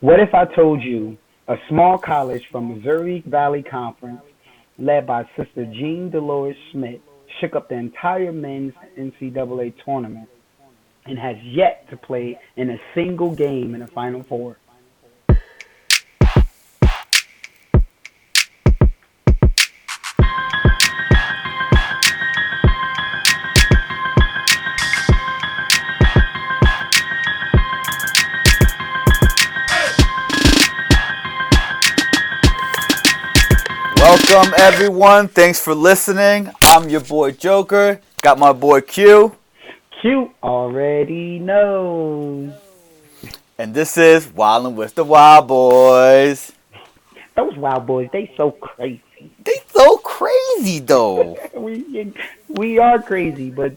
What if I told you a small college from Missouri Valley Conference, led by Sister Jean Dolores Schmidt, shook up the entire men's NCAA tournament and has yet to play in a single game in the Final Four? Everyone. Thanks for listening. I'm your boy Joker. Got my boy Q. Q already knows. And this is Wildin' with the Wild Boys. Those Wild Boys, they so crazy. They so crazy though. we we are crazy, but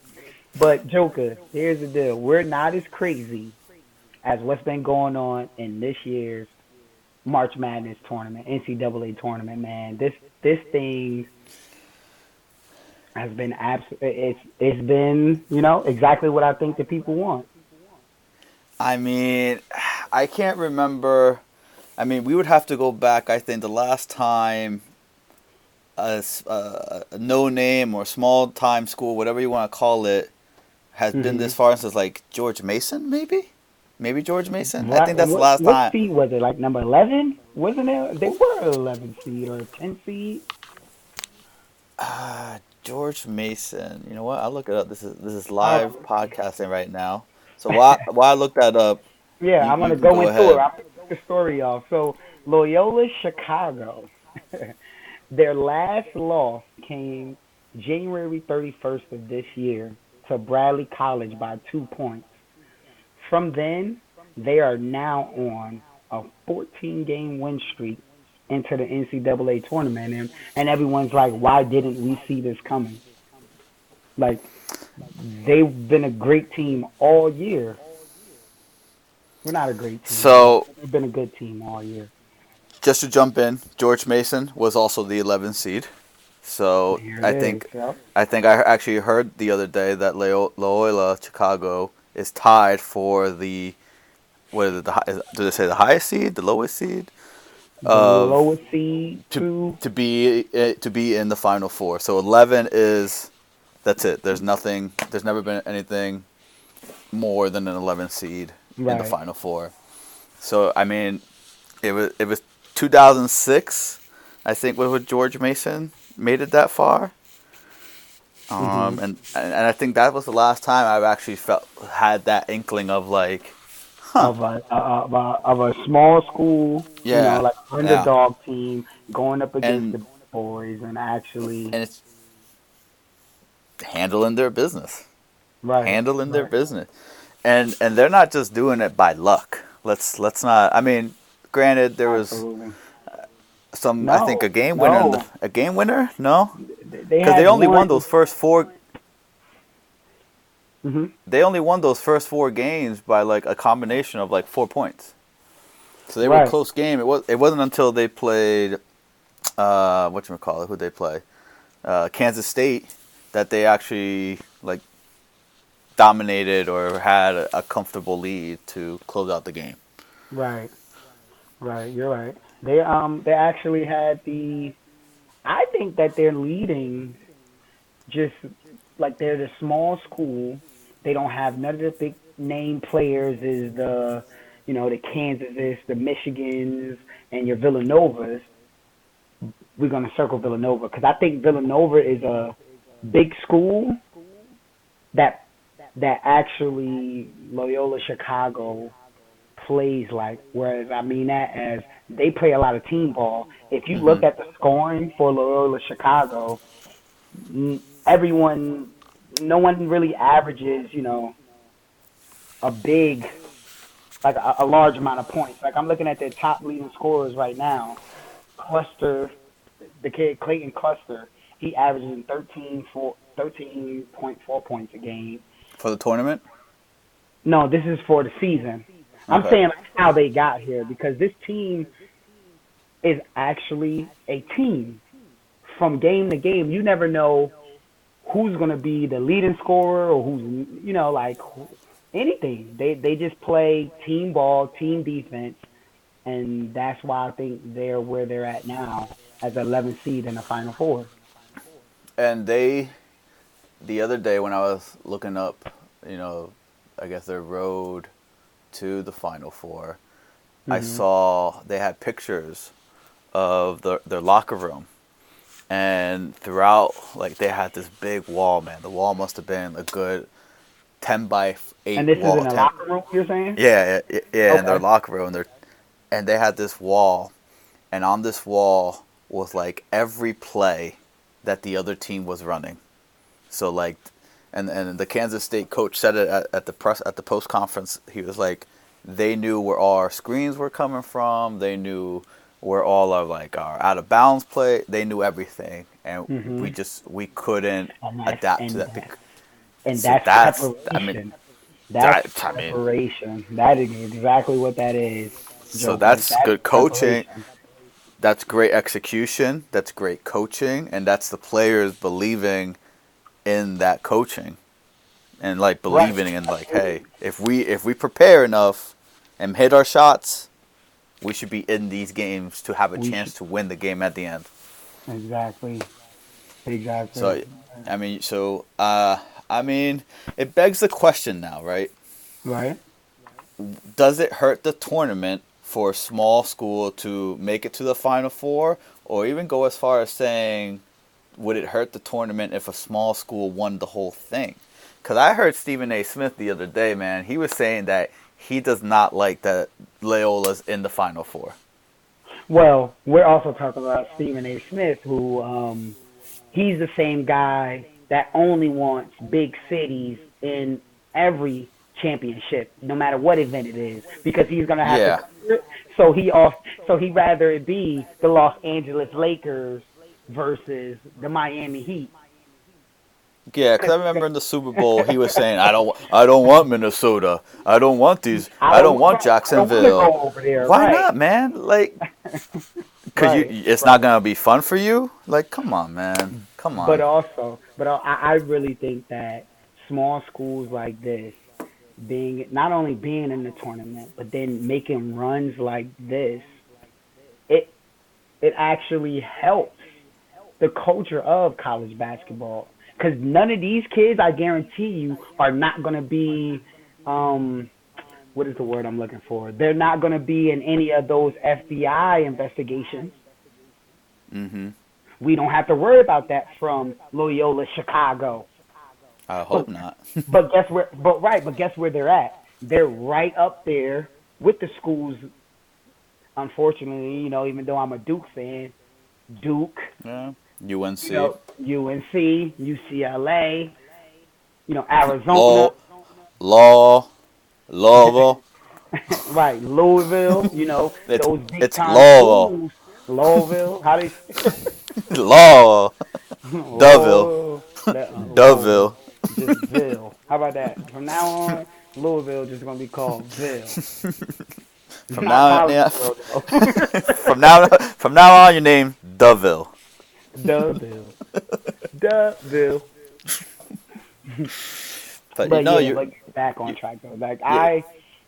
but Joker, here's the deal. We're not as crazy as what's been going on in this year's March Madness tournament, NCAA tournament, man. This this thing has been abs- it's it's been, you know, exactly what I think the people want. I mean, I can't remember. I mean, we would have to go back. I think the last time a, a, a no name or small time school, whatever you want to call it, has mm-hmm. been this far since like George Mason, maybe. Maybe George Mason. I think that's what, the last what time. What seed was it? Like number eleven? Wasn't it? They were eleven seed or ten seed. Uh, George Mason. You know what? I look it up. This is this is live oh. podcasting right now. So while while I look that up. Yeah, you, I'm gonna go, go into it. I'll put the story off. So Loyola Chicago, their last loss came January 31st of this year to Bradley College by two points. From then, they are now on a 14 game win streak into the NCAA tournament, and, and everyone's like, why didn't we see this coming? Like, they've been a great team all year. We're not a great team. So they've been a good team all year. Just to jump in, George Mason was also the 11th seed. So I is, think yep. I think I actually heard the other day that Loyola Chicago is tied for the what is it? The do they say the highest seed, the lowest seed? The lowest seed to to be eh, to be in the final four. So eleven is that's it. There's nothing. There's never been anything more than an 11 seed right. in the final four. So I mean, it was it was 2006. I think was with George Mason made it that far. Um, mm-hmm. and, and I think that was the last time I've actually felt had that inkling of like huh. of a of a, of a small school, yeah, you know, like underdog yeah. team going up against and, the boys and actually and it's handling their business, right? Handling right. their business, and and they're not just doing it by luck. Let's let's not. I mean, granted, there was. Absolutely some no, I think a game winner. No. The, a game winner? No, because they, they, only won those first 4 mm-hmm. They only won those first four games by like a combination of like four points. So they right. were a close game. It was. It wasn't until they played, uh, what you call it? Who they play? Uh, Kansas State that they actually like dominated or had a, a comfortable lead to close out the game. Right. Right. You're right. They um they actually had the I think that they're leading just like they're the small school. They don't have none of the big name players is the you know, the Kansases, the Michigans, and your Villanovas. We're gonna circle Villanova because I think Villanova is a big school that that actually Loyola Chicago plays like. Whereas I mean that as they play a lot of team ball. If you mm-hmm. look at the scoring for Loyola Chicago, everyone, no one really averages, you know, a big, like a, a large amount of points. Like I'm looking at their top leading scorers right now. Custer, the kid Clayton Custer, he averages 13 for 13.4 points a game. For the tournament? No, this is for the season. I'm okay. saying how they got here because this team is actually a team. From game to game, you never know who's going to be the leading scorer or who's you know like anything. They they just play team ball, team defense, and that's why I think they're where they're at now as 11th seed in the Final Four. And they, the other day when I was looking up, you know, I guess their road to the Final 4 mm-hmm. I saw they had pictures of the, their locker room. And throughout, like, they had this big wall, man. The wall must have been a good 10 by 8 And this wall, is in a locker room, you're saying? Yeah, yeah, yeah okay. in their locker room. They're, and they had this wall. And on this wall was, like, every play that the other team was running. So, like, and and the Kansas State coach said it at, at the press at the post conference. He was like, they knew where all our screens were coming from. They knew where all our like our out of bounds play. They knew everything, and mm-hmm. we just we couldn't adapt to that. That, and so that's, that's preparation. I mean, that's that, preparation. I mean, that is exactly what that is. So that's, that's good coaching. That's great execution. That's great coaching, and that's the players believing in that coaching and like believing right. in like hey if we if we prepare enough and hit our shots we should be in these games to have a we chance should. to win the game at the end exactly exactly so i mean so uh i mean it begs the question now right right does it hurt the tournament for a small school to make it to the final four or even go as far as saying would it hurt the tournament if a small school won the whole thing? Because I heard Stephen A. Smith the other day, man. He was saying that he does not like that Loyola's in the Final Four. Well, we're also talking about Stephen A. Smith, who um, he's the same guy that only wants big cities in every championship, no matter what event it is, because he's gonna have yeah. to. So he off. So he rather it be the Los Angeles Lakers versus the Miami Heat. Yeah, because I remember in the Super Bowl he was saying, "I don't, I don't want Minnesota. I don't want these. I don't, I don't want Jacksonville. Don't there, Why right. not, man? Like, because right. you, it's not gonna be fun for you. Like, come on, man, come on." But also, but I, I really think that small schools like this, being not only being in the tournament, but then making runs like this, it it actually helps the culture of college basketball. Because none of these kids, I guarantee you, are not going to be, um, what is the word I'm looking for? They're not going to be in any of those FBI investigations. Mm-hmm. We don't have to worry about that from Loyola Chicago. I hope but, not. but guess where? But right. But guess where they're at? They're right up there with the schools. Unfortunately, you know, even though I'm a Duke fan, Duke, yeah. UNC, you know, UNC, UCLA, you know, Arizona, Law, Law, right, Louisville, you know, it's, those big it's time Louisville. Louisville, how do you Law, Duville, uh, Duville, just Ville. How about that? From now on, Louisville just gonna be called Ville. From now, on, yeah. from now, from now on, your name Duville. Duville. Duville. but, but you know, yeah, you're like, back on track though. Like yeah. I,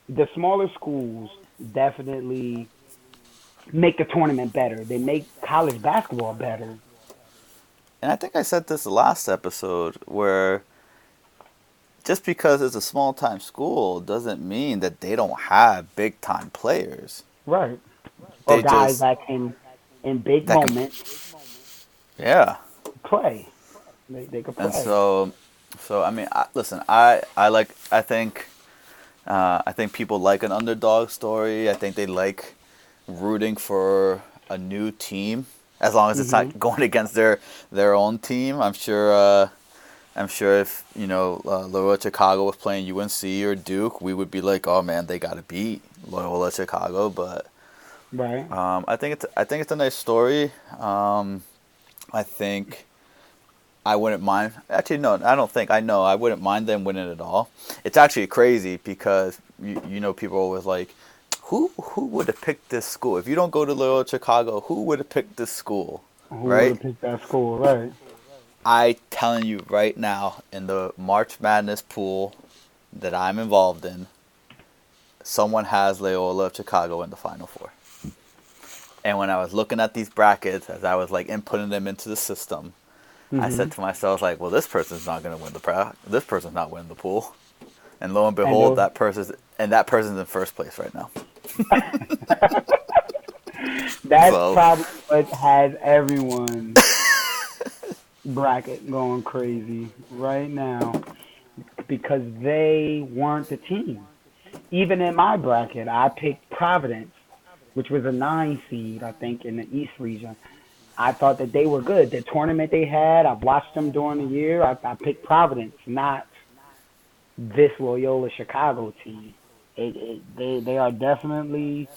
the smaller schools definitely make the tournament better. They make college basketball better. And I think I said this last episode where just because it's a small time school doesn't mean that they don't have big time players. Right. They or guys just, that can in big moments yeah. Play. They, they could play. And so, so I mean, I, listen, I I like I think, uh, I think people like an underdog story. I think they like rooting for a new team as long as it's mm-hmm. not going against their their own team. I'm sure. Uh, I'm sure if you know uh, Loyola Chicago was playing UNC or Duke, we would be like, "Oh man, they got to beat Loyola Chicago." But right, um, I think it's I think it's a nice story. Um, I think I wouldn't mind. Actually, no, I don't think. I know I wouldn't mind them winning it all. It's actually crazy because you, you know people are always like, who who would have picked this school? If you don't go to Loyola Chicago, who would have picked this school? Who right? would have picked that school? Right. I telling you right now, in the March Madness pool that I'm involved in, someone has Loyola Chicago in the Final Four. And when I was looking at these brackets, as I was like inputting them into the system, mm-hmm. I said to myself, like, well, this person's not going to win the pra- this person's not winning the pool. And lo and behold, that person's and that person's in first place right now. That's so. probably what has everyone bracket going crazy right now because they weren't the team. Even in my bracket, I picked Providence, which was a nine seed, I think, in the East region. I thought that they were good. The tournament they had, I've watched them during the year. I, I picked Providence, not this Loyola Chicago team. It, it, they they are definitely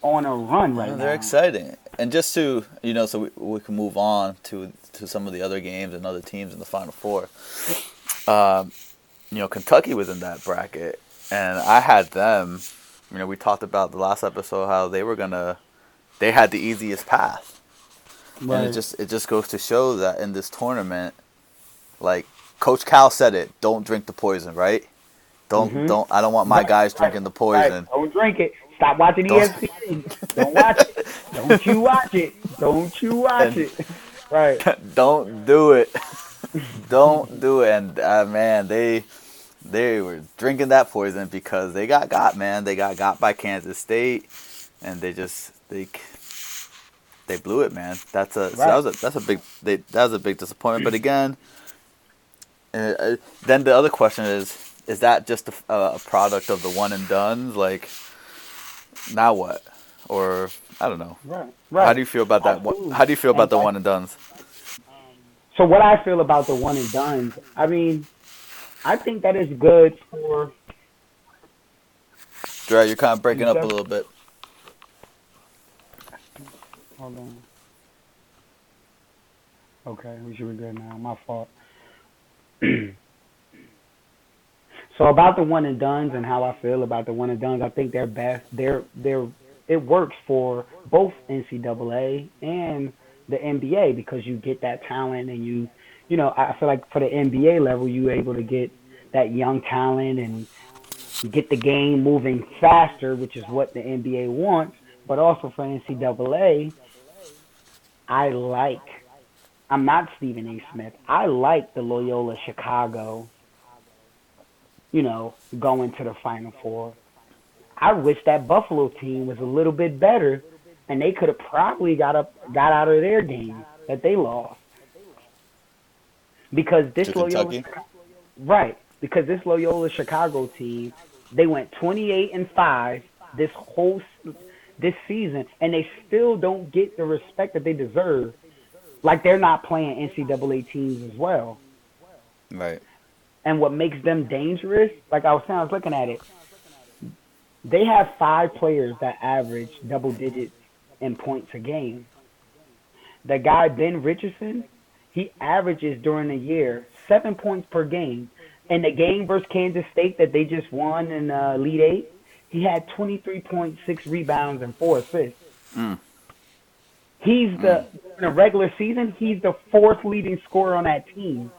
on a run right yeah, now. They're exciting, and just to you know, so we, we can move on to to some of the other games and other teams in the Final Four. Um, you know, Kentucky was in that bracket, and I had them. You know, we talked about the last episode how they were gonna, they had the easiest path, right. and it just it just goes to show that in this tournament, like Coach Cal said it, don't drink the poison, right? Don't mm-hmm. don't. I don't want my right, guys drinking right, the poison. Right. Don't drink it. Stop watching don't. ESPN. don't watch it. Don't you watch it. Don't you watch and it. Right. Don't do it. don't do it. And uh, man, they they were drinking that poison because they got got man. They got got by Kansas State, and they just they they blew it, man. That's a so that was a that's a big they, that was a big disappointment. But again, uh, then the other question is: Is that just a, a product of the one and dones? Like, now what? Or I don't know. Right. Right. How do you feel about that? Absolutely. How do you feel about the one and dones? So what I feel about the one and dones, I mean, I think that is good for. Dre, you're kind of breaking up a little bit. Hold on. Okay, we should be good now. My fault. so about the one and dones and how I feel about the one and dones, I think they're best. They're they're it works for both NCAA and the NBA because you get that talent and you you know I feel like for the NBA level you're able to get that young talent and get the game moving faster, which is what the NBA wants. But also for NCAA, I like I'm not Stephen A. Smith. I like the Loyola Chicago, you know, going to the Final Four. I wish that Buffalo team was a little bit better, and they could have probably got up, got out of their game that they lost. Because this Loyola, right? Because this Loyola Chicago team, they went 28 and five this whole this season, and they still don't get the respect that they deserve like they're not playing NCAA teams as well. Right. And what makes them dangerous, like I was saying, I was looking at it. They have five players that average double digits in points a game. The guy Ben Richardson, he averages during the year seven points per game. In the game versus Kansas State that they just won in uh, Elite Eight, he had 23.6 rebounds and four assists. Mm. He's the in a regular season, he's the fourth leading scorer on that team.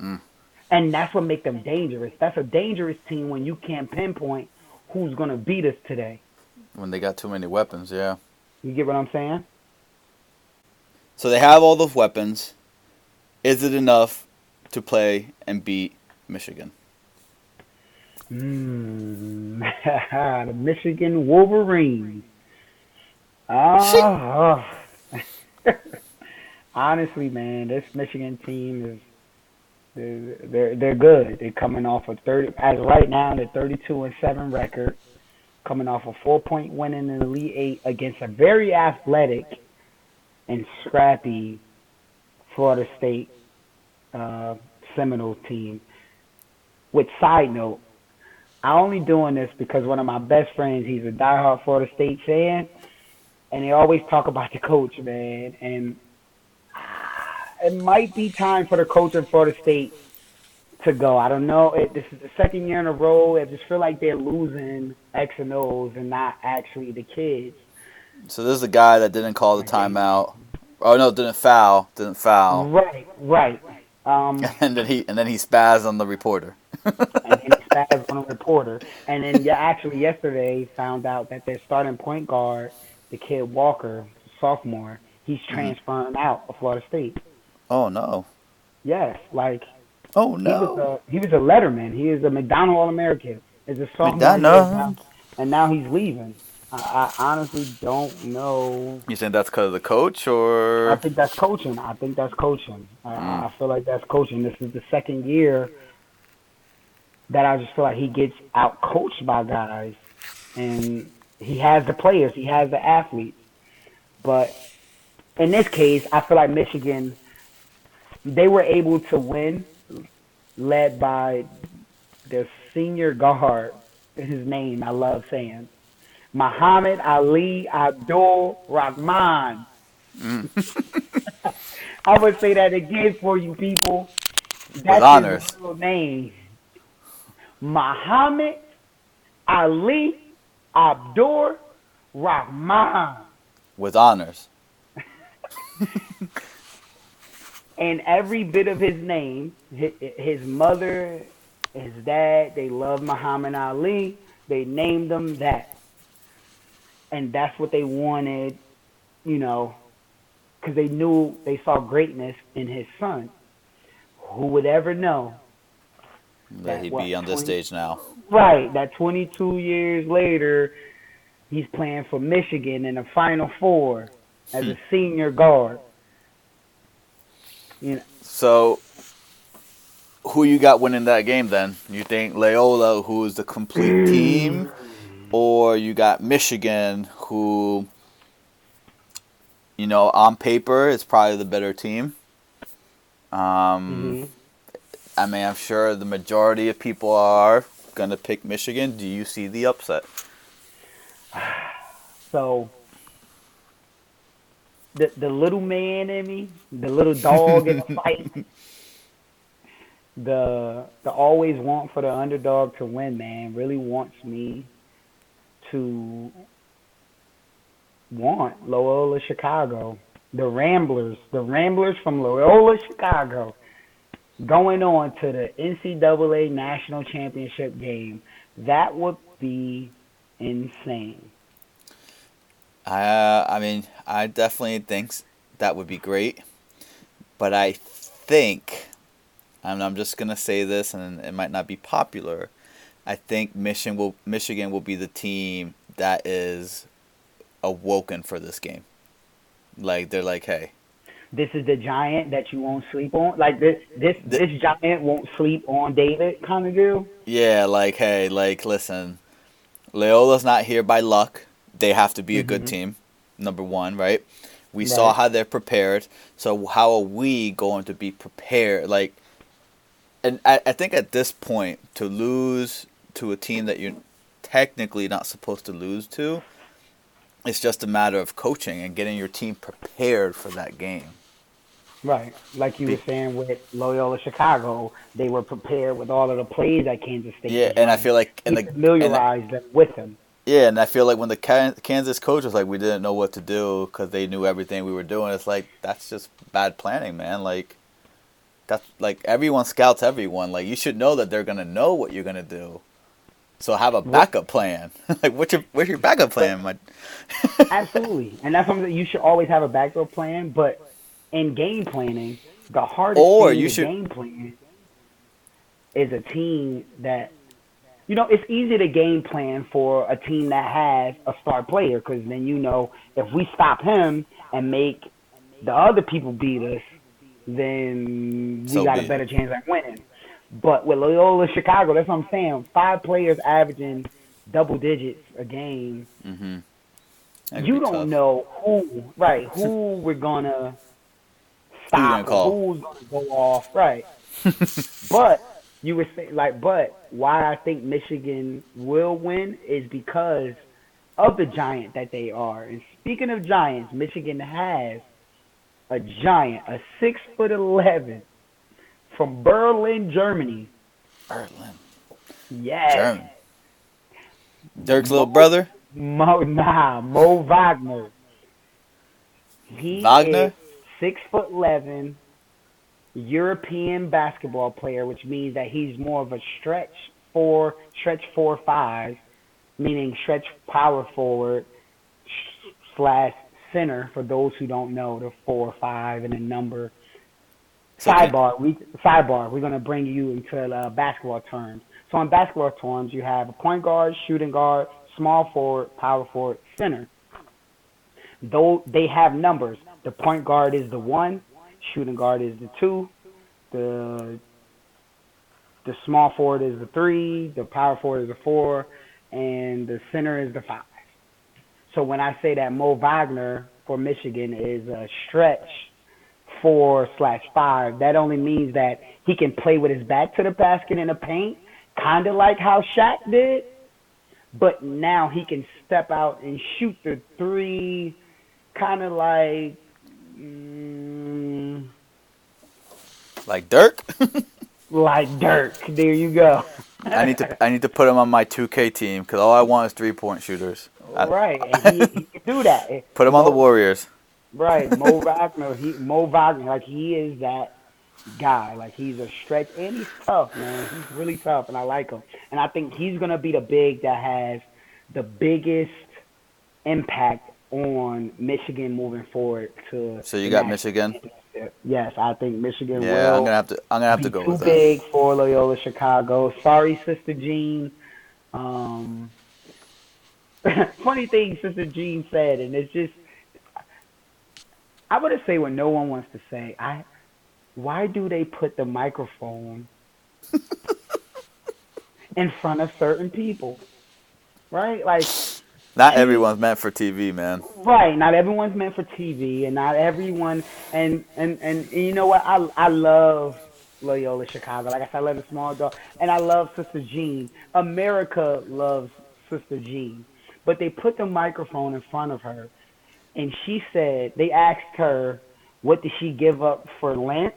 Mm. And that's what makes them dangerous. That's a dangerous team when you can't pinpoint who's going to beat us today. When they got too many weapons, yeah. You get what I'm saying? So they have all those weapons. Is it enough to play and beat Michigan? Mm. the Michigan Wolverines. Oh, honestly, man, this Michigan team is they're, they're they're good. They're coming off a thirty as right now they're thirty two and seven record, coming off a four point win in the Elite Eight against a very athletic and scrappy Florida State uh, Seminole team. With side note, I only doing this because one of my best friends, he's a diehard Florida State fan, and they always talk about the coach, man. And it might be time for the coach of Florida State to go. I don't know. It, this is the second year in a row. I just feel like they're losing X and O's and not actually the kids. So this is the guy that didn't call the timeout. Oh no, didn't foul. Didn't foul. Right, right. Um, and then he and then he spazzed on the reporter. and then spazzed on a reporter. And then yeah, actually yesterday found out that their starting point guard, the kid Walker, sophomore, he's Mm-hmm. transferring out of Florida State. Oh no. Yes, like Oh he was no. a he was a letterman. He is a McDonald All American. As a sophomore, McDonald. and now he's leaving. I, I honestly don't know. You think that's because of the coach, or I think that's coaching. I think that's coaching. I, Mm. I feel like that's coaching. This is the second year that I just feel like he gets out coached by guys, and he has the players, he has the athletes. But in this case, I feel like Michigan, they were able to win, led by their senior guard. His name I love saying, Muhammad Ali Abdur-Rahkman. Mm. I would say that again for you people. That's honors. his real name. Muhammad Ali Abdul Rahman. with honors? And every bit of his name, his mother, his dad, they love Muhammad Ali. They named him that. And that's what they wanted, you know, because they knew they saw greatness in his son. Who would ever know? That That he'd what, be on this stage now. Right, that 22 years later, he's playing for Michigan in the Final Four as a hmm. senior guard. You know, So, who you got winning that game then? You think Loyola, who's the complete team, or you got Michigan, who, you know, on paper is probably the better team? Um, mhm. I mean, I'm sure the majority of people are gonna pick Michigan. Do you see the upset? So the the little man in me, the little dog in the fight, the the always want for the underdog to win, man, really wants me to want Loyola Chicago. The Ramblers, the Ramblers from Loyola Chicago, going on to the NCAA National Championship game. That would be insane. Uh, I mean, I definitely think that would be great, but I think, and I'm just gonna say this, and it might not be popular. I think Michigan will Michigan will be the team that is awoken for this game. Like they're like, hey, this is the giant that you won't sleep on. Like this, this, The- this giant won't sleep on David, kind of deal. yeah, like hey, like listen, Loyola's not here by luck. They have to be a good Mhm. team. Number one, right? We saw how they're prepared. So how are we going to be prepared? Like, and I, I think at this point to lose to a team that you're technically not supposed to lose to, it's just a matter of coaching and getting your team prepared for that game. Right, like you Be- were saying with Loyola Chicago, they were prepared with all of the plays that Kansas State. Yeah, and I feel like and the and familiarized them with him. Yeah, and I feel like when the Kansas coach was like, we didn't know what to do because they knew everything we were doing. It's like that's just bad planning, man. Like that's like everyone scouts everyone. Like you should know that they're gonna know what you're gonna do. So have a backup plan. like what's your what's your backup plan? My, Absolutely, and that's something that you should always have a backup plan. But in game planning, the hardest Or thing you should- game plan is a team that you know it's easy to game plan for a team that has a star player because then you know if we stop him and make the other people beat us, then we So got a it. better chance at winning. But with Loyola Chicago, that's what I'm saying. Five players averaging double digits a game mm-hmm. You don't tough. know who right who we're gonna stop or who's gonna go off right but you were saying like but why i think michigan will win is because of the giant that they are and speaking of giants michigan has a giant a six foot eleven from berlin germany Berlin, Yeah. German. Dirk's little brother. Mo, nah, Mo Wagner. He Wagner? is six foot eleven, European basketball player, which means that he's more of a stretch four, stretch four five, meaning stretch power forward slash center. For those who don't know, the four five and the number. Sidebar, we sidebar. We're gonna bring you into uh, basketball terms. So in basketball terms, you have a point guard, shooting guard, small forward, power forward, center. Though they have numbers, the point guard is the one, shooting guard is the two, the the small forward is the three, the power forward is the four, and the center is the five. So when I say that Mo Wagner for Michigan is a stretch four slash five, that only means that he can play with his back to the basket in the paint, kind of like how Shaq did. But now he can step out and shoot the three, kind of like. Mm, like Dirk. like Dirk. There you go. I need to I need to put him on my 2K team because all I want is three point shooters. Right, and he, he can do that. Put him on the Warriors. Right, Mo Wagner. He Mo Wagner, like he is that guy. Like he's a stretch and he's tough, man. He's really tough, and I like him. And I think he's gonna be the big that has the biggest impact on Michigan moving forward. To so you got Michigan. Yes, I think Michigan yeah, I'm gonna have to. I'm gonna have to go too with big for Loyola Chicago. Sorry, Sister Jean. Um, funny thing Sister Jean said, and it's just I want to say what no one wants to say. I why do they put the microphone in front of certain people? Right? Like not everyone's meant for TV, man. Right. Not everyone's meant for TV, and not everyone. And and and, and you know what? I I love Loyola Chicago. Like I said, I love the small dog, and I love Sister Jean. America loves Sister Jean, but they put the microphone in front of her, and she said they asked her, "What did she give up for Lent?"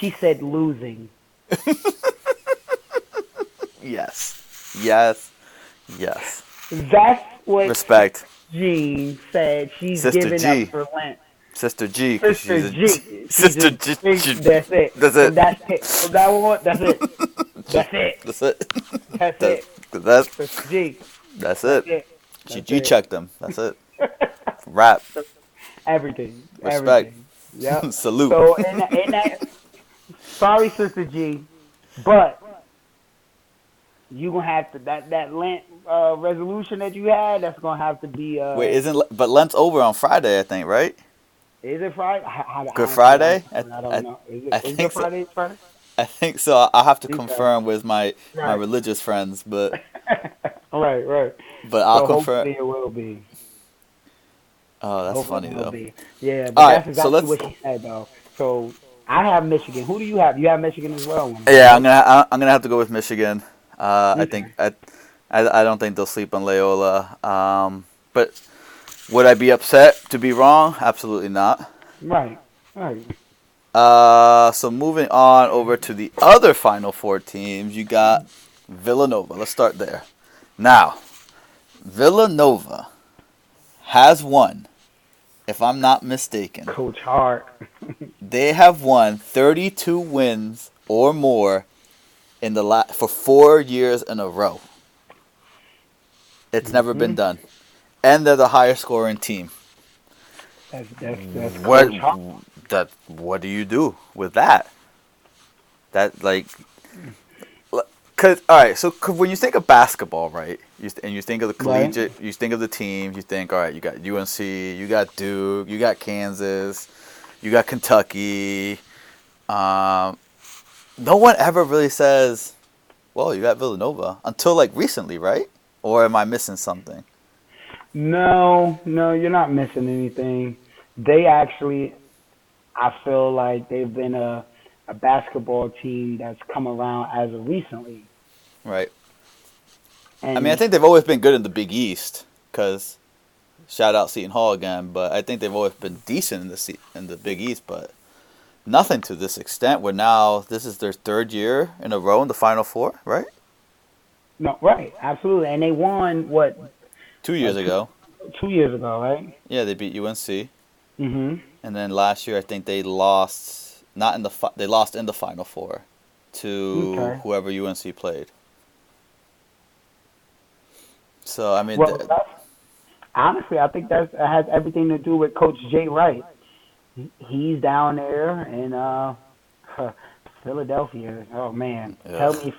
She said, "Losing." yes. Yes. Yes. That's what respect. Jean said she's Sister giving G. up for Lent. Sister G. Sister G. Sister G. G. That's it. That's it. That's it. That one, that's it. That's it. That's it. That's it. That's Sister G. That's it. That's it. She G checked them. That's it. Rap. Everything. Respect. Everything. Yep. Salute. So in that, in that, sorry, Sister G, but you gonna have to that that Lent uh, resolution that you had. That's gonna have to be. Uh, Wait, isn't but Lent's over on Friday? I think right. Is it Friday? How, Good Friday. I, I, don't know. Is it, I is think Friday, so. Friday? I think so. I'll have to confirm with my right. my religious friends, but right, right. But I'll so confirm. Hopefully, it will be. Oh, that's funny though. Be. Yeah, but All that's right, exactly so what she said though. So I have Michigan. Who do you have? You have Michigan as well. Yeah, I'm gonna I'm gonna have to go with Michigan. Uh, okay. I think I, I, I don't think they'll sleep on Loyola. Um, but would I be upset to be wrong? Absolutely not. Right. Right. Uh, so moving on over to the other Final Four teams, you got Villanova. Let's start there. Now, Villanova has won, if I'm not mistaken. Coach Hart. they have won 32 wins or more in the la- for four years in a row. It's mm-hmm. never been mm-hmm. done, and they're the highest scoring team. That's, that's, that's what that what do you do with that? That like, cause all right. So when you think of basketball, right? You, and you think of the collegiate, right. you think of the teams. You think, all right, you got UNC, you got Duke, you got Kansas, you got Kentucky. Um, no one ever really says, "Well, you got Villanova" until like recently, right? Or am I missing something? No, no, you're not missing anything. They actually, I feel like they've been a a basketball team that's come around as of recently. Right. And I mean, I think they've always been good in the Big East because shout out Seton Hall again, but I think they've always been decent in the in the Big East, but nothing to this extent. Where now this is their third year in a row in the Final Four, right? No, right, absolutely, and they won what? Two years uh, ago. Two years ago, right? Yeah, they beat UNC. Mhm. And then last year, I think they lost not in the fi- they lost in the final four to Okay. whoever UNC played. So I mean, Well, honestly, I think that has everything to do with Coach Jay Wright. He's down there in uh, Philadelphia. Oh man, tell me,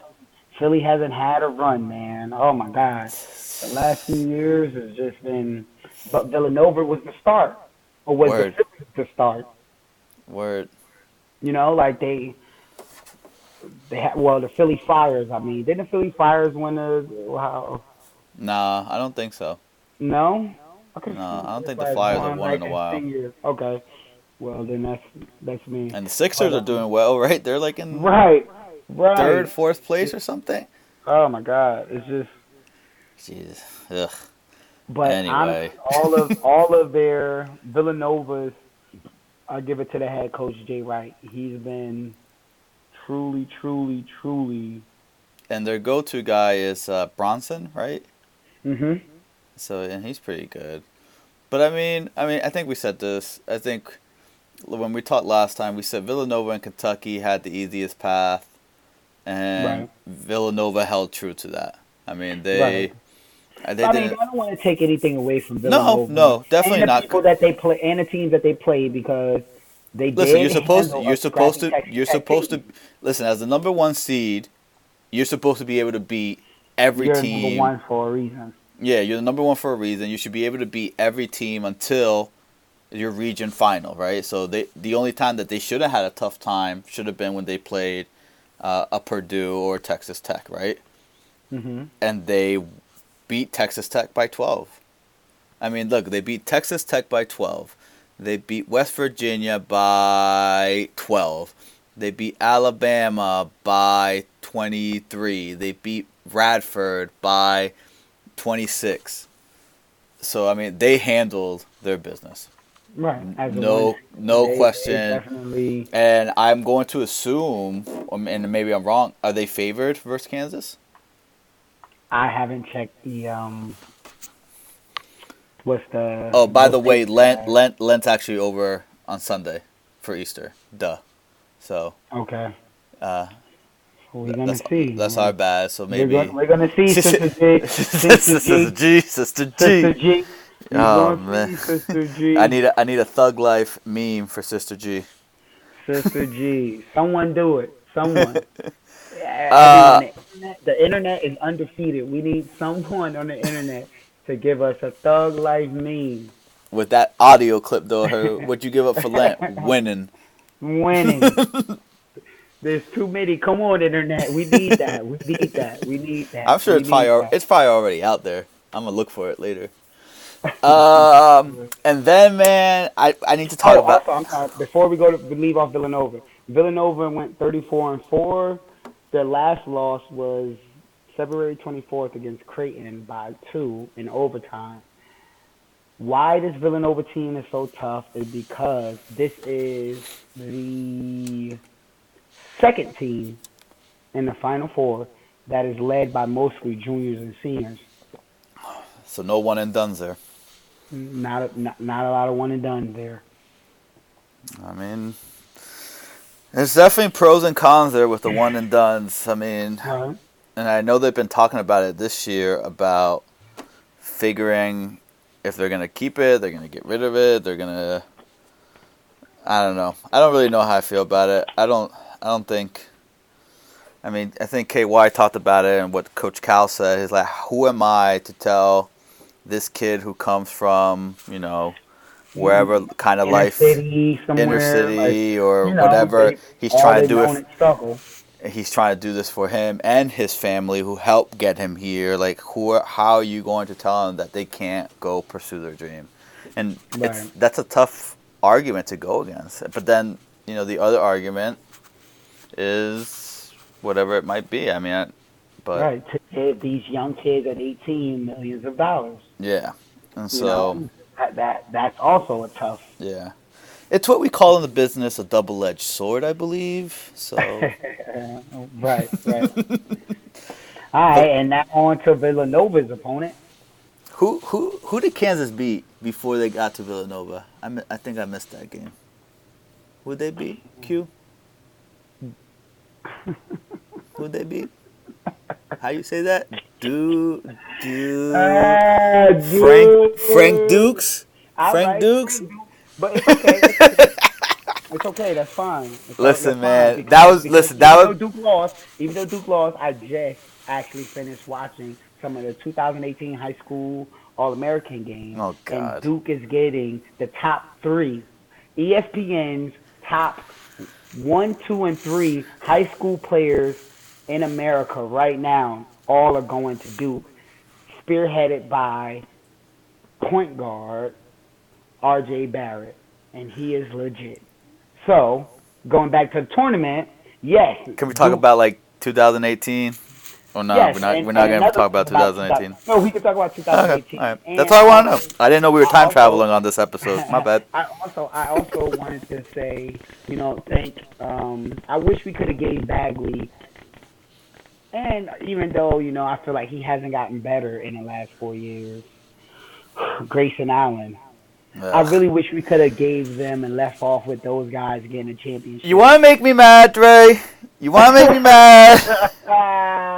Philly hasn't had a run, man. Oh my God, the last few years has just been. But Villanova was the start, or was Word. the the start? word. You know, like they. They had, well, the Philly Flyers. I mean, didn't the Philly Flyers win the? Wow, Nah, I don't think so. No. Okay. No, I don't think the Flyers have won in a while. Okay. Well, then that's that's me. And the Sixers are doing well, right? They're like in Right. Right. third, fourth place or something. Oh my God! It's just. Jeez. Ugh. But Anyway. honestly, all of all of their Villanovas, I give it to the head coach Jay Wright. He's been truly, truly, truly. And their go-to guy is uh, Brunson, right? Mhm. So and he's pretty good. But I mean, I mean, I think we said this. I think when we talked last time, we said Villanova and Kentucky had the easiest path, and Right. Villanova held true to that. I mean, they Right. they I mean. I don't want to take anything away from No, Villanova. no, no, definitely and the not. People that they play and the teams that they play because they Listen, you're supposed to, you're supposed to you're supposed to listen as the number one seed. You're supposed to be able to beat every You're team. number one for a reason. Yeah, you're the number one for a reason. You should be able to beat every team until your region final, right? So they the only time that they should have had a tough time should have been when they played uh, a Purdue or Texas Tech, right? hmm And they beat Texas Tech by 12. I mean, look, they beat Texas Tech by 12. They beat West Virginia by 12. They beat Alabama by 23. They beat Radford by 26. So I mean, they handled their business. Right. No, no They- they question. definitely. And I'm going to assume, um, and maybe I'm wrong, are they favored versus Kansas? I haven't checked the um. What's the? Oh, by the way, Lent Lent Lent's actually over on Sunday for Easter. Duh. So Okay. uh, We're gonna that's see. that's our bad. So We're maybe gonna, we're gonna see Sister G. Sister Sister G. G, Sister G. G. Oh, man. Sister G. I need a I need a Thug Life meme for Sister G. Sister G. Someone do it. Someone. Yeah, Uh, the, internet, the internet is undefeated. We need someone on the internet to give us a thug life meme. With that audio clip though, her what'd you give up for Lent? Winning. Winning. There's too many. Come on, internet. We need that. We need that. We need that. I'm sure We it's probably al- it's probably already out there. I'm gonna look for it later. Um, and then man, I I need to talk Oh, about. also, sorry. Before we go to leave off Villanova, Villanova went 34 and four. Their last loss was February 24th against Creighton by two in overtime. Why this Villanova team is so tough is because this is the second team in the Final Four that is led by mostly juniors and seniors. So no one and done's there. Not a, not, not a lot of one and done there. I mean, there's definitely pros and cons there with the one and dones. I mean, Uh, and I know they've been talking about it this year about figuring if they're gonna keep it, they're gonna get rid of it, they're gonna. I don't know. I don't really know how I feel about it. I don't. I don't think. I mean, I think KY talked about it and what Coach Cal said. He's like, "Who am I to tell this kid who comes from you know wherever mm-hmm. kind of inner life, city, inner city or you know, whatever? He's trying to do it struggle. he's trying to do this for him and his family who helped get him here like who are, how are you going to tell them that they can't go pursue their dream and it's Right. that's a tough argument to go against but then you know the other argument is whatever it might be i mean I, but right, to give these young kids at 18 millions of dollars. yeah and You so know, that, that that's also a tough. yeah it's what we call in the business a double-edged sword i believe so right, right. All right, and now on to Villanova's opponent. who who who did kansas beat before they got to villanova i, I think i missed that game would they beat q Who'd they beat? How you say that? Du, du, Uh, Frank, dude. Frank Dukes. All Frank right, Dukes? Frank Dukes. But it's okay. It's okay. It's okay. That's fine. It's Listen, fine man, that was- because listen, that even was- though Duke lost. Even though Duke lost, I just actually finished watching some of the 2018 high school All American games. Oh, God. And Duke is getting the top three, ESPN's top one, two, and three high school players in America right now. All are going to Duke, spearheaded by point guard R.J. Barrett, and he is legit. So, going back to the tournament, yes. Can we talk Duke- about like 2018? Or no, yes, we're not. and- we're not going to talk about thing 2018. No, we can talk about Okay, 2018. all right. And That's all I want to know. I didn't know we were time also- traveling on this episode. My bad. I also I also wanted to say, you know, thank um I wish we could have gave Bagley and even though, you know, I feel like he hasn't gotten better in the last four years. Grayson Allen. I really wish we could have gave them and left off with those guys getting a championship. You want to make me mad, Dre? You want to make me mad?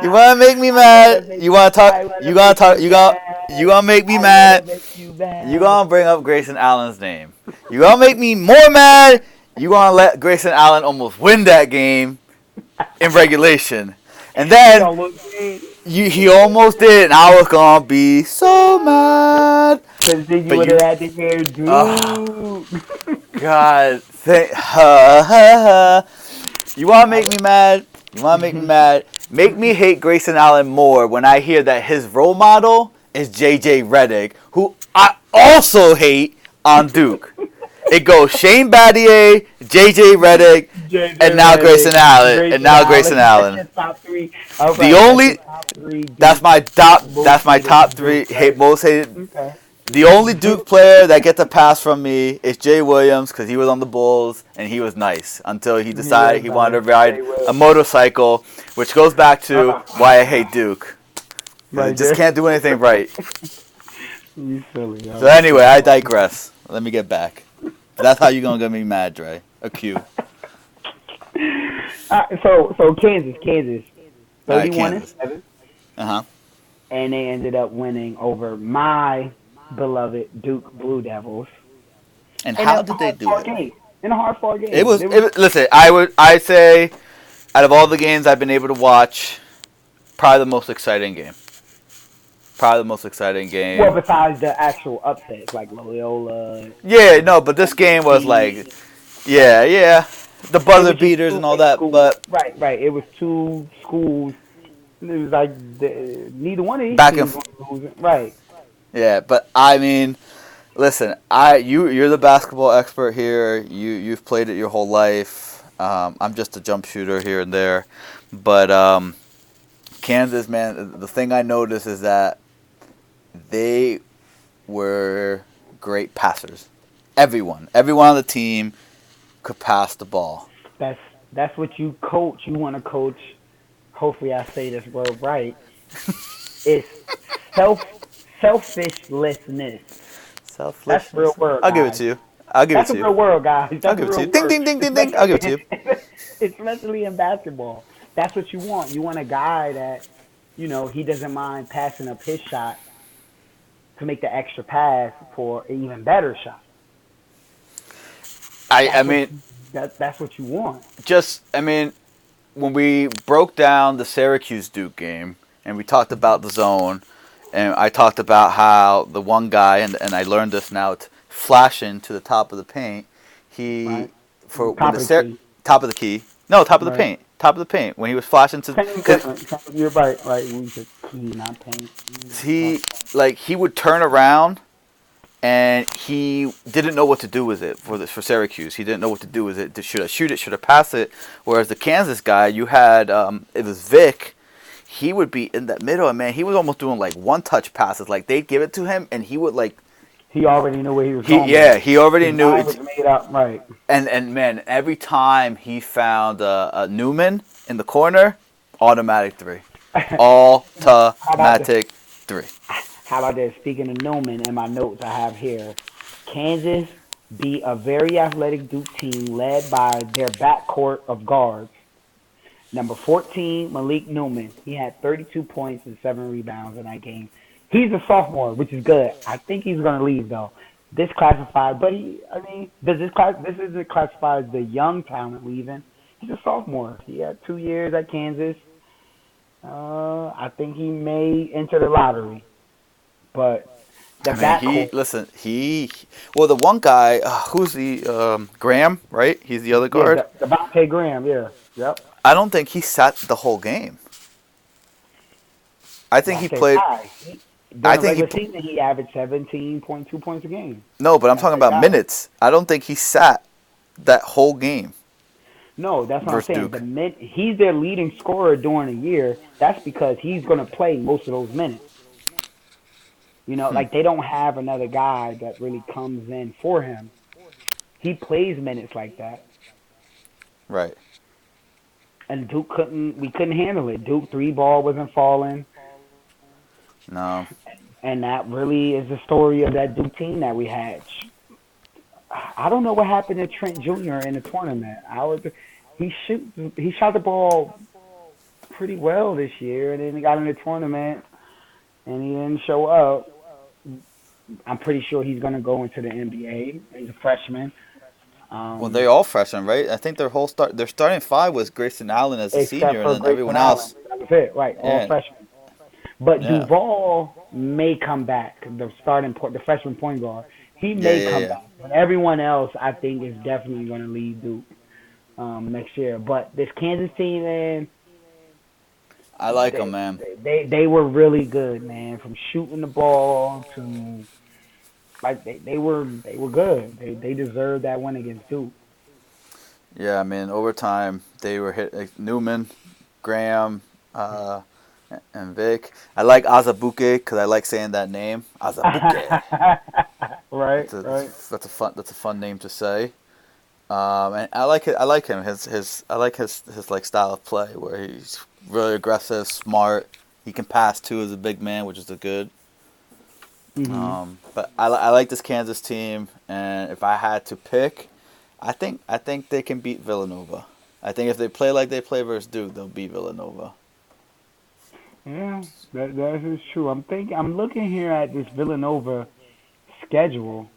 You want to make me mad? You want to talk? You gonna talk? You gonna you gonna make me mad? You gonna bring up Grayson Allen's name? You gonna make me more mad? You gonna let Grayson Allen almost win that game in regulation, and then Don't look good. you, he almost did, and I was gonna be so mad. Cause then you would have had to hear, Duke. Ah. God, th- ha, ha, ha. you want to make me mad? You want to make me mad? Make me hate Grayson Allen more when I hear that his role model is JJ Redick, who I also hate on Duke. It goes Shane Battier, JJ Redick, and now Grayson Allen, and now Grayson Allen. Top three. The only- That's my top. That's my top three hate most hated. Okay. The only Duke player that gets a pass from me is Jay Williams because he was on the Bulls and he was nice until he decided he wanted to ride a motorcycle, which goes back to why I hate Duke. Right just can't do anything right. You silly. So anyway, I digress. Let me get back. That's how you're gonna get me mad, Dre. A Q. Uh, so so Kansas, Kansas, thirty-one and seven. Uh huh. and they ended up winning over my beloved Duke Blue Devils. And In how did they do it? Game. In a hard fought game. It was, it was. Listen, I would. I say, out of all the games I've been able to watch, probably the most exciting game. Probably the most exciting game. well, besides the actual upsets like Loyola. Yeah, no, but this game was like, yeah, yeah, the It buzzer beaters and all that. schools. But right, right. It was two schools. It was like the, neither one of these Back teams and was losing. Right. Yeah, but I mean, listen, I you you're the basketball expert here. You you've played it your whole life. Um, I'm just a jump shooter here and there, but um, Kansas, man, the thing I noticed is that they were great passers. Everyone, everyone on the team could pass the ball. That's that's what you coach. You want to coach. Hopefully, I say this word right. it's self selfishness. Selfless. That's real word. I'll give it to you. I'll give it to you. That's it a real you. word, guys. That's I'll give it to you. Ding, ding, ding, ding, ding. I'll give it to you. Especially in basketball. That's what you want. You want a guy that, you know, he doesn't mind passing up his shot to make the extra pass for an even better shot. I I mean, That that's what you want. just I mean, when we broke down the Syracuse Duke game and we talked about the zone, and I talked about how the one guy and and I learned this now, it's flashing to the top of the paint. He Right. for Top the the key. top of the key. No, top of the paint. Top of the paint when he was flashing to. Paint is 'cause different. You're right, right. We said key, not paint. he like he would turn around and he didn't know what to do with it for this for Syracuse. He didn't know what to do with it. Should I shoot it? Should I pass it? Whereas the Kansas guy, you had um, it was Vic. He would be in that middle, and man, he was almost doing like one touch passes. Like they'd give it to him, and he would like He already knew where he was he going. yeah he already His knew mind it. was made up, right. And and man, every time he found uh, a Newman in the corner, automatic three, automatic three. How about this? Speaking of Newman, in my notes I have here, Kansas be a very athletic Duke team led by their backcourt of guards. Number 14, Malik Newman. He had 32 points and seven rebounds in that game. He's a sophomore, which is good. I think he's going to leave though. This classified, but he, I mean, does this class? This isn't classified as the young talent leaving. He's a sophomore. He had two years at Kansas. Uh, I think he may enter the lottery, but the I mean, he listen. He well, the one guy uh, who's the um, Graham, right? He's the other guard. Yeah, Devonte Graham. Yeah. Yep. I don't think he sat the whole game. I think he played. He, I think he, season, he averaged seventeen point two points a game. No, but I'm talking about minutes. I don't think he sat that whole game. No, that's what I'm saying. Duke. The min- he's their leading scorer during the year. That's because he's going to play most of those minutes. You know, hmm. like they don't have another guy that really comes in for him. He plays minutes like that. Right. And Duke couldn't. We couldn't handle it. Duke three ball wasn't falling. No. And that really is the story of that Duke team that we had. I don't know what happened to Trent Jr. in the tournament. I was he shoot he shot the ball pretty well this year, and then he got in the tournament and he didn't show up. I'm pretty sure he's going to go into the NBA. He's a freshman. Um, well, they're all freshmen, right? I think their whole start, their starting five was Grayson Allen as a senior, and then everyone Allen. else. That was it, right? All yeah. freshmen. But yeah. Duval may come back. The starting point, the freshman point guard, he may yeah, come back. But everyone else, I think, is definitely going to leave Duke um, next year. But this Kansas team, man. I like they, them, man. They they were really good, man. From shooting the ball to like they, they were they were good. They they deserved that win against Duke. Yeah, I mean overtime they were hit like Newman, Graham, uh, and Vic. I like Azubuike because I like saying that name, Azubuike. right, that's a, right. That's a fun. That's a fun name to say. Um, and I like it. I like him. His his. I like his his like style of play where he's really aggressive, smart. He can pass too as a big man, which is a good. Mm-hmm. Um, but I, I like this Kansas team, and if I had to pick, I think I think they can beat Villanova. I think if they play like they play versus Duke, they'll beat Villanova. Yeah, that that is true. I'm thinking. I'm looking here at this Villanova schedule,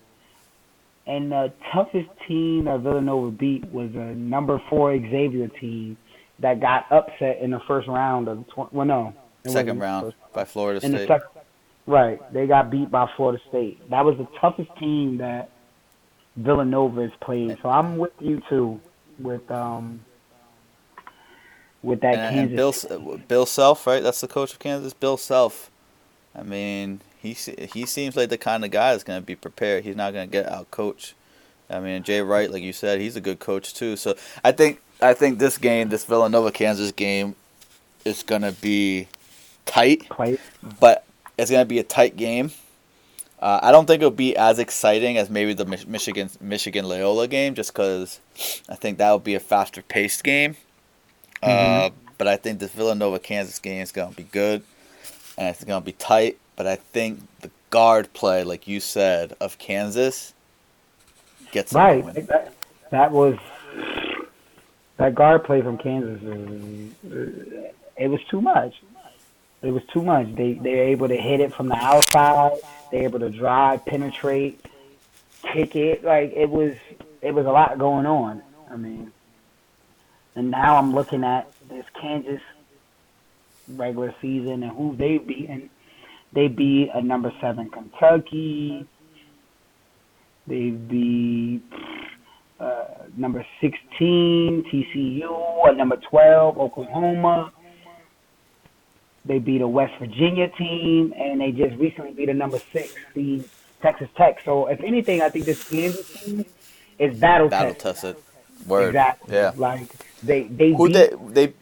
and the toughest team that Villanova beat was a number four Xavier team that got upset in the first round of the tw- well, no, second round by Florida State. Sec- right, they got beat by Florida State. That was the toughest team that Villanova has played. So I'm with you too, with um, with that and, Kansas. And Bill Bill Self, right? That's the coach of Kansas, Bill Self. I mean, he he seems like the kind of guy that's going to be prepared. He's not going to get out coach. I mean, Jay Wright, like you said, he's a good coach too. So I think I think this game, this Villanova Kansas game, is going to be tight. Tight. But it's going to be a tight game. Uh, I don't think it'll be as exciting as maybe the Michigan Michigan Loyola game, just because I think that would be a faster paced game. Mm-hmm. Uh, but I think this Villanova Kansas game is going to be good, and it's going to be tight. But I think the guard play, like you said, of Kansas gets right. That, that was that guard play from Kansas. It was too much. It was too much. They they're able to hit it from the outside. They're able to drive, penetrate, kick it. Like it was it was a lot going on. I mean, and now I'm looking at this Kansas regular season and who they beaten. They beat a number seven Kentucky. They beat uh, number 16 TCU, a number 12 Oklahoma. They beat a West Virginia team, and they just recently beat a number six, the Texas Tech. So, if anything, I think this Kansas team is battle, battle tested. Word. Exactly. Yeah. Like they they who beat, they they.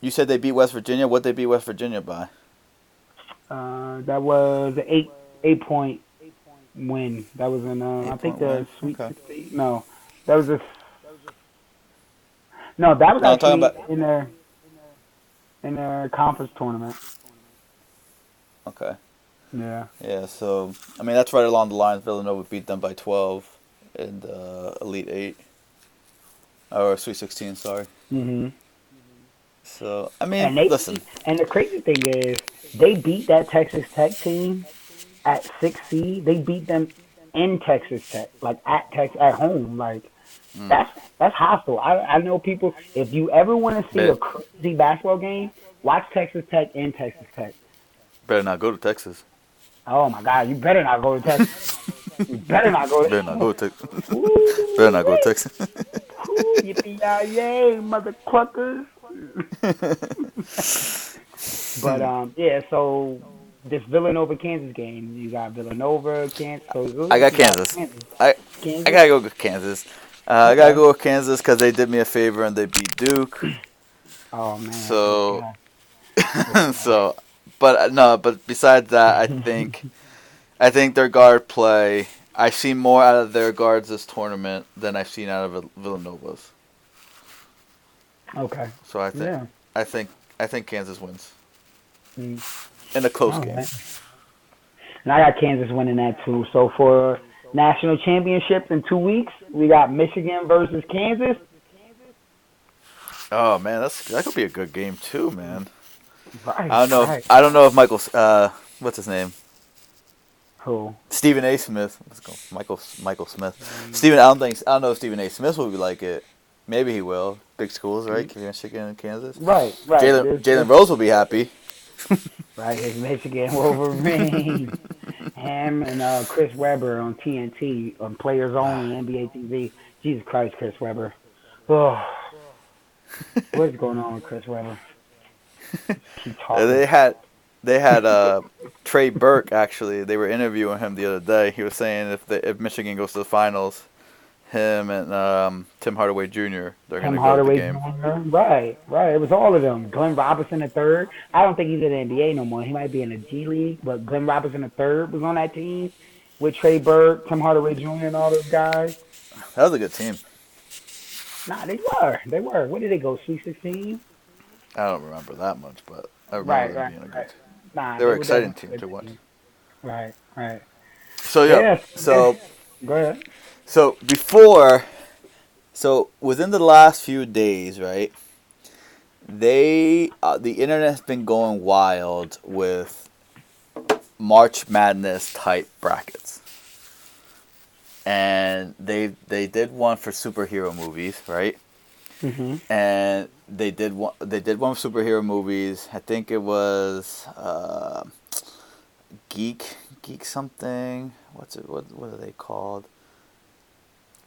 You said they beat West Virginia. What they beat West Virginia by? Uh, that was an eight eight point win. That was in uh, I think the win. Sweet okay. 16. No, that was a. No, that was no, actually about... in their in their conference tournament. Okay. Yeah. Yeah. So I mean that's right along the lines. Villanova beat them by twelve in the Elite Eight or Sweet Sixteen. Sorry. Mhm. So I mean, and they, listen. And the crazy thing is, they beat that Texas Tech team at six seed. They beat them in Texas Tech, like at Tex at home. Like mm. that's that's hostile. I I know people. If you ever want to see Bet. a crazy basketball game, watch Texas Tech and Texas Tech. Better not go to Texas. Oh my God! You better not go to Texas. you better not go. To better not go to Texas. better not go to Texas. Yippee mother cluckers. but um, yeah. So this Villanova Kansas game, you got Villanova, Kansas. So I got Kansas. Kansas. I Kansas? I gotta go with Kansas. Uh, I gotta go with Kansas because they did me a favor and they beat Duke. Oh man. So, so, but uh, no, but besides that, I think, I think their guard play. I've seen more out of their guards this tournament than I've seen out of Villanova's. Okay. So I think yeah. I think I think Kansas wins. Mm. In a close game. And I got Kansas winning that too. So for national championships in two weeks, we got Michigan versus Kansas. Oh man, that's that could be a good game too, man. Right, I don't know. Right. If, I don't know if Michael. Uh, what's his name? Who? Stephen A. Smith. Let's go. Michael Michael Smith. Mm. Stephen. I don't think. I don't know if Stephen A. Smith will be like it. Maybe he will. Big schools, right? Mm-hmm. Michigan and Kansas. Right, right. Jalen Jalen Rose will be happy. right, his Michigan Wolverine. Him and uh, Chris Webber on TNT on Players Only NBA TV. Jesus Christ, Chris Webber. Oh, what's going on with Chris Webber? they had they had uh, Trey Burke actually. They were interviewing him the other day. He was saying if the, if Michigan goes to the finals, him and um, Tim Hardaway Jr. They're going to the game. Jr. Right, right. It was all of them. Glenn Robinson the third. I don't think he's in the NBA no more. He might be in the G League, but Glenn Robinson the third was on that team with Trey Burke, Tim Hardaway Jr. and all those guys. That was a good team. Nah, they were. They were. Where did they go? Sweet sixteen. I don't remember that much, but I remember right, right, being a good. Right. Nah, they were exciting team to watch. Right, right. So yeah, yeah. so go ahead. So before, so within the last few days, right? They uh, the internet has been going wild with March Madness type brackets, and they they did one for superhero movies, right? Mm-hmm. And they did one. They did one for superhero movies. I think it was uh, geek geek something. What's it? What what are they called?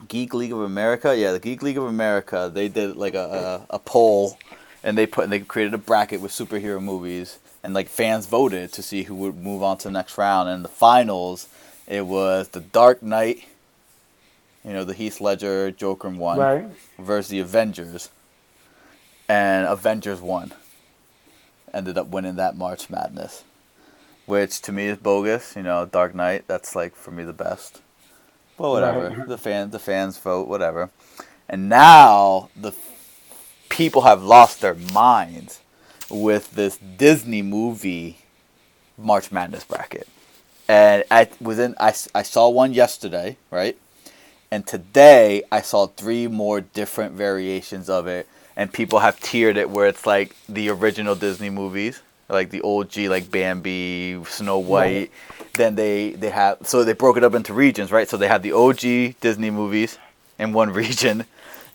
Geek League of America. Yeah, the Geek League of America. They did like a, a, a poll, and they put and they created a bracket with superhero movies, and like fans voted to see who would move on to the next round. And the finals, it was The Dark Knight. You know, the Heath Ledger Joker one right. versus the Avengers, and Avengers won. Ended up winning that March Madness, which to me is bogus. You know, Dark Knight. That's like for me the best. Well, whatever. Right. The fans, the fans vote, whatever. And now the people have lost their minds with this Disney movie March Madness bracket. And I within I, I saw one yesterday, right? And today I saw three more different variations of it and people have tiered it where it's like the original Disney movies, like the OG like Bambi, Snow White, right then they they have so they broke it up into regions, right? So they have the OG Disney movies in one region.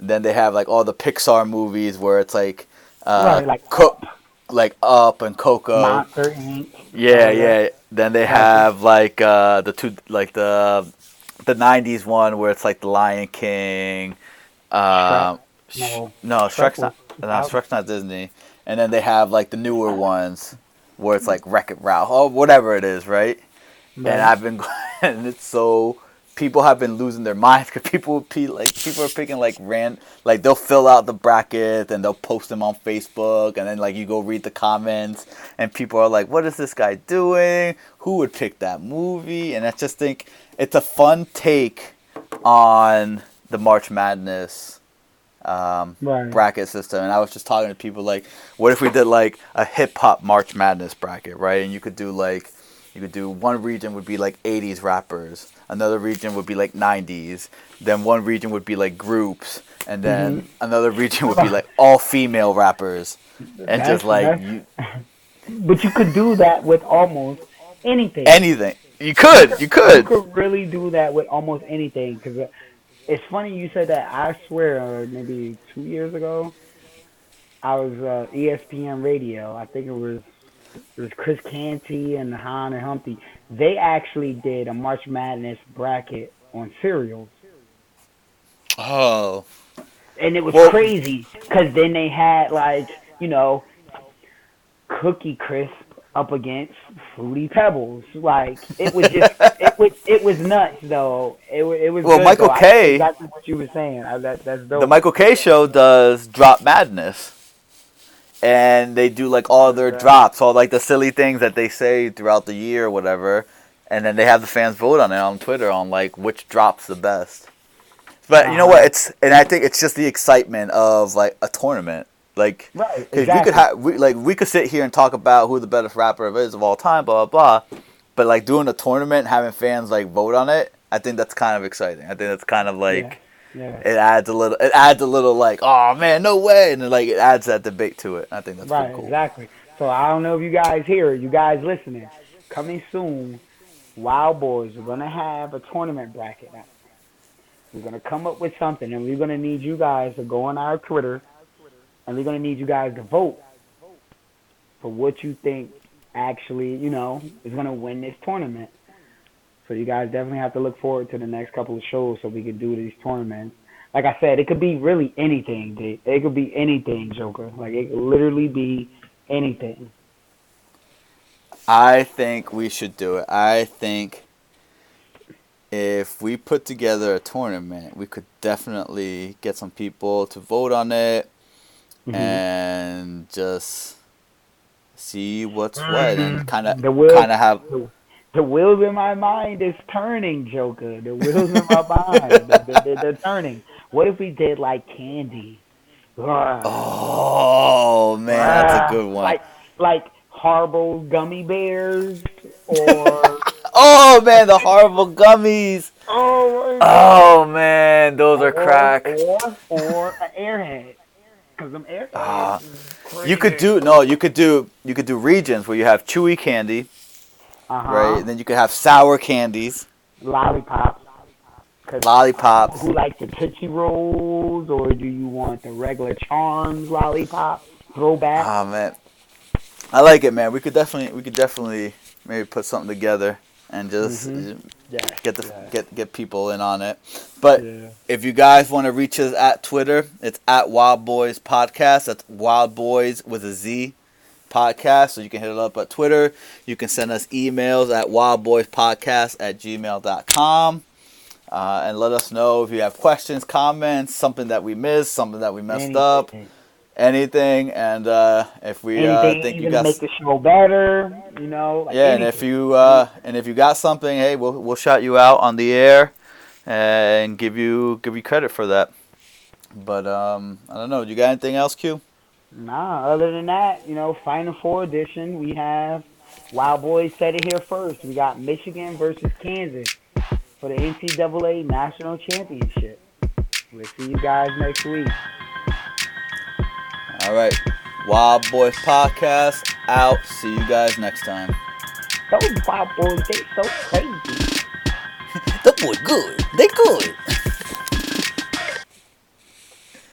then they have like all the Pixar movies where it's like uh, right, like Cook, like Up and Coco. Monster Inc. Yeah, yeah. Then they have like uh, the two like the the '90s one where it's like the Lion King. Uh, Shrek. No, no, Shrek's not. No, Shrek's not Disney. And then they have like the newer ones where it's like Wreck It Ralph or whatever it is, right? Right. And I've been, going and it's so people have been losing their minds because people like people are picking like rand like they'll fill out the bracket and they'll post them on Facebook and then like you go read the comments and people are like what is this guy doing who would pick that movie and I just think it's a fun take on the March Madness um, right. bracket system and I was just talking to people like what if we did like a hip hop March Madness bracket right and you could do like You could do one region would be like 80s rappers, another region would be like 90s, then one region would be like groups, and then mm-hmm. another region would be like all female rappers, and that's, just like you. But you could do that with almost anything. Anything you could, you could. You could really do that with almost anything because it's funny you said that. I swear, uh, maybe two years ago, I was uh, ESPN Radio. I think it was it was Chris Canty and Hahn and Humpty. They actually did a March Madness bracket on cereals. Oh. And it was well, crazy because then they had like you know Cookie Crisp up against Fruity Pebbles. Like it was just it was it was nuts though. It it was well good, Michael Kay. That's what you were saying. I, that, that's dope. The Michael Kay. Show does Drop Madness and they do like all their drops, all like the silly things that they say throughout the year or whatever, and then they have the fans vote on it on Twitter on like which drops the best. But you know what? Uh-huh. It's and I think it's just the excitement of like a tournament. Like, right, exactly. you could have we, like we could sit here and talk about who the best rapper is of all time, blah blah blah. But like doing a tournament, having fans like vote on it, I think that's kind of exciting. I think that's kind of like. Yeah yeah. It adds a little. It adds a little like, oh man, no way, and like it adds that debate to it. I think that's right. Cool. Exactly. So I don't know if you guys hear, you guys listening, coming soon. Wild Boys, we're gonna have a tournament bracket. Now. We're gonna come up with something, and we're gonna need you guys to go on our Twitter, and we're gonna need you guys to vote for what you think actually, you know, is gonna win this tournament. So you guys definitely have to look forward to the next couple of shows so we can do these tournaments. Like I said, it could be really anything, dude. It could be anything, Joker. Like it could literally be anything. I think we should do it. I think if we put together a tournament, we could definitely get some people to vote on it mm-hmm. and just see what's mm-hmm. what and kind of kind of have the wheels in my mind is turning, Joker. The wheels in my mind, they're, they're, they're, turning. What if we did like candy? Oh man, that's a good one. Like like horrible gummy bears or oh man, the horrible gummies. Oh, oh man, those are crack. Or or an airhead. Cause them airheads. Uh, you could do no, you could do you could do regions where you have chewy candy uh-huh. Right? And then you could have sour candies. Lollipops. Lollipops. Who likes the Tootsie Rolls, or do you want the regular Charms lollipop throwback? Oh man, I like it, man. We could definitely, we could definitely maybe put something together and just mm-hmm. yeah. get the yeah. get get people in on it. But yeah. if you guys want to reach us at Twitter, it's at Wild Boys Podcast. That's Wild Boys with a Z podcast. So you can hit it up at Twitter. You can send us emails at wildboyspodcast at gmail.com. Uh, and let us know if you have questions, comments, something that we missed, something that we messed anything. up, anything. And uh, if we uh, think you got make the show better, you know. Like yeah, anything. and if you uh, and if you got something, hey, we'll we'll shout you out on the air and give you give you credit for that. But um, I don't know. Do you got anything else, Q? Nah, other than that, you know, Final Four edition, we have Wild Boys said it here first. We got Michigan versus Kansas for the NCAA National Championship. We'll see you guys next week. All right. Wild Boys Podcast out. See you guys next time. Those Wild Boys, they so crazy. the boy good. They good.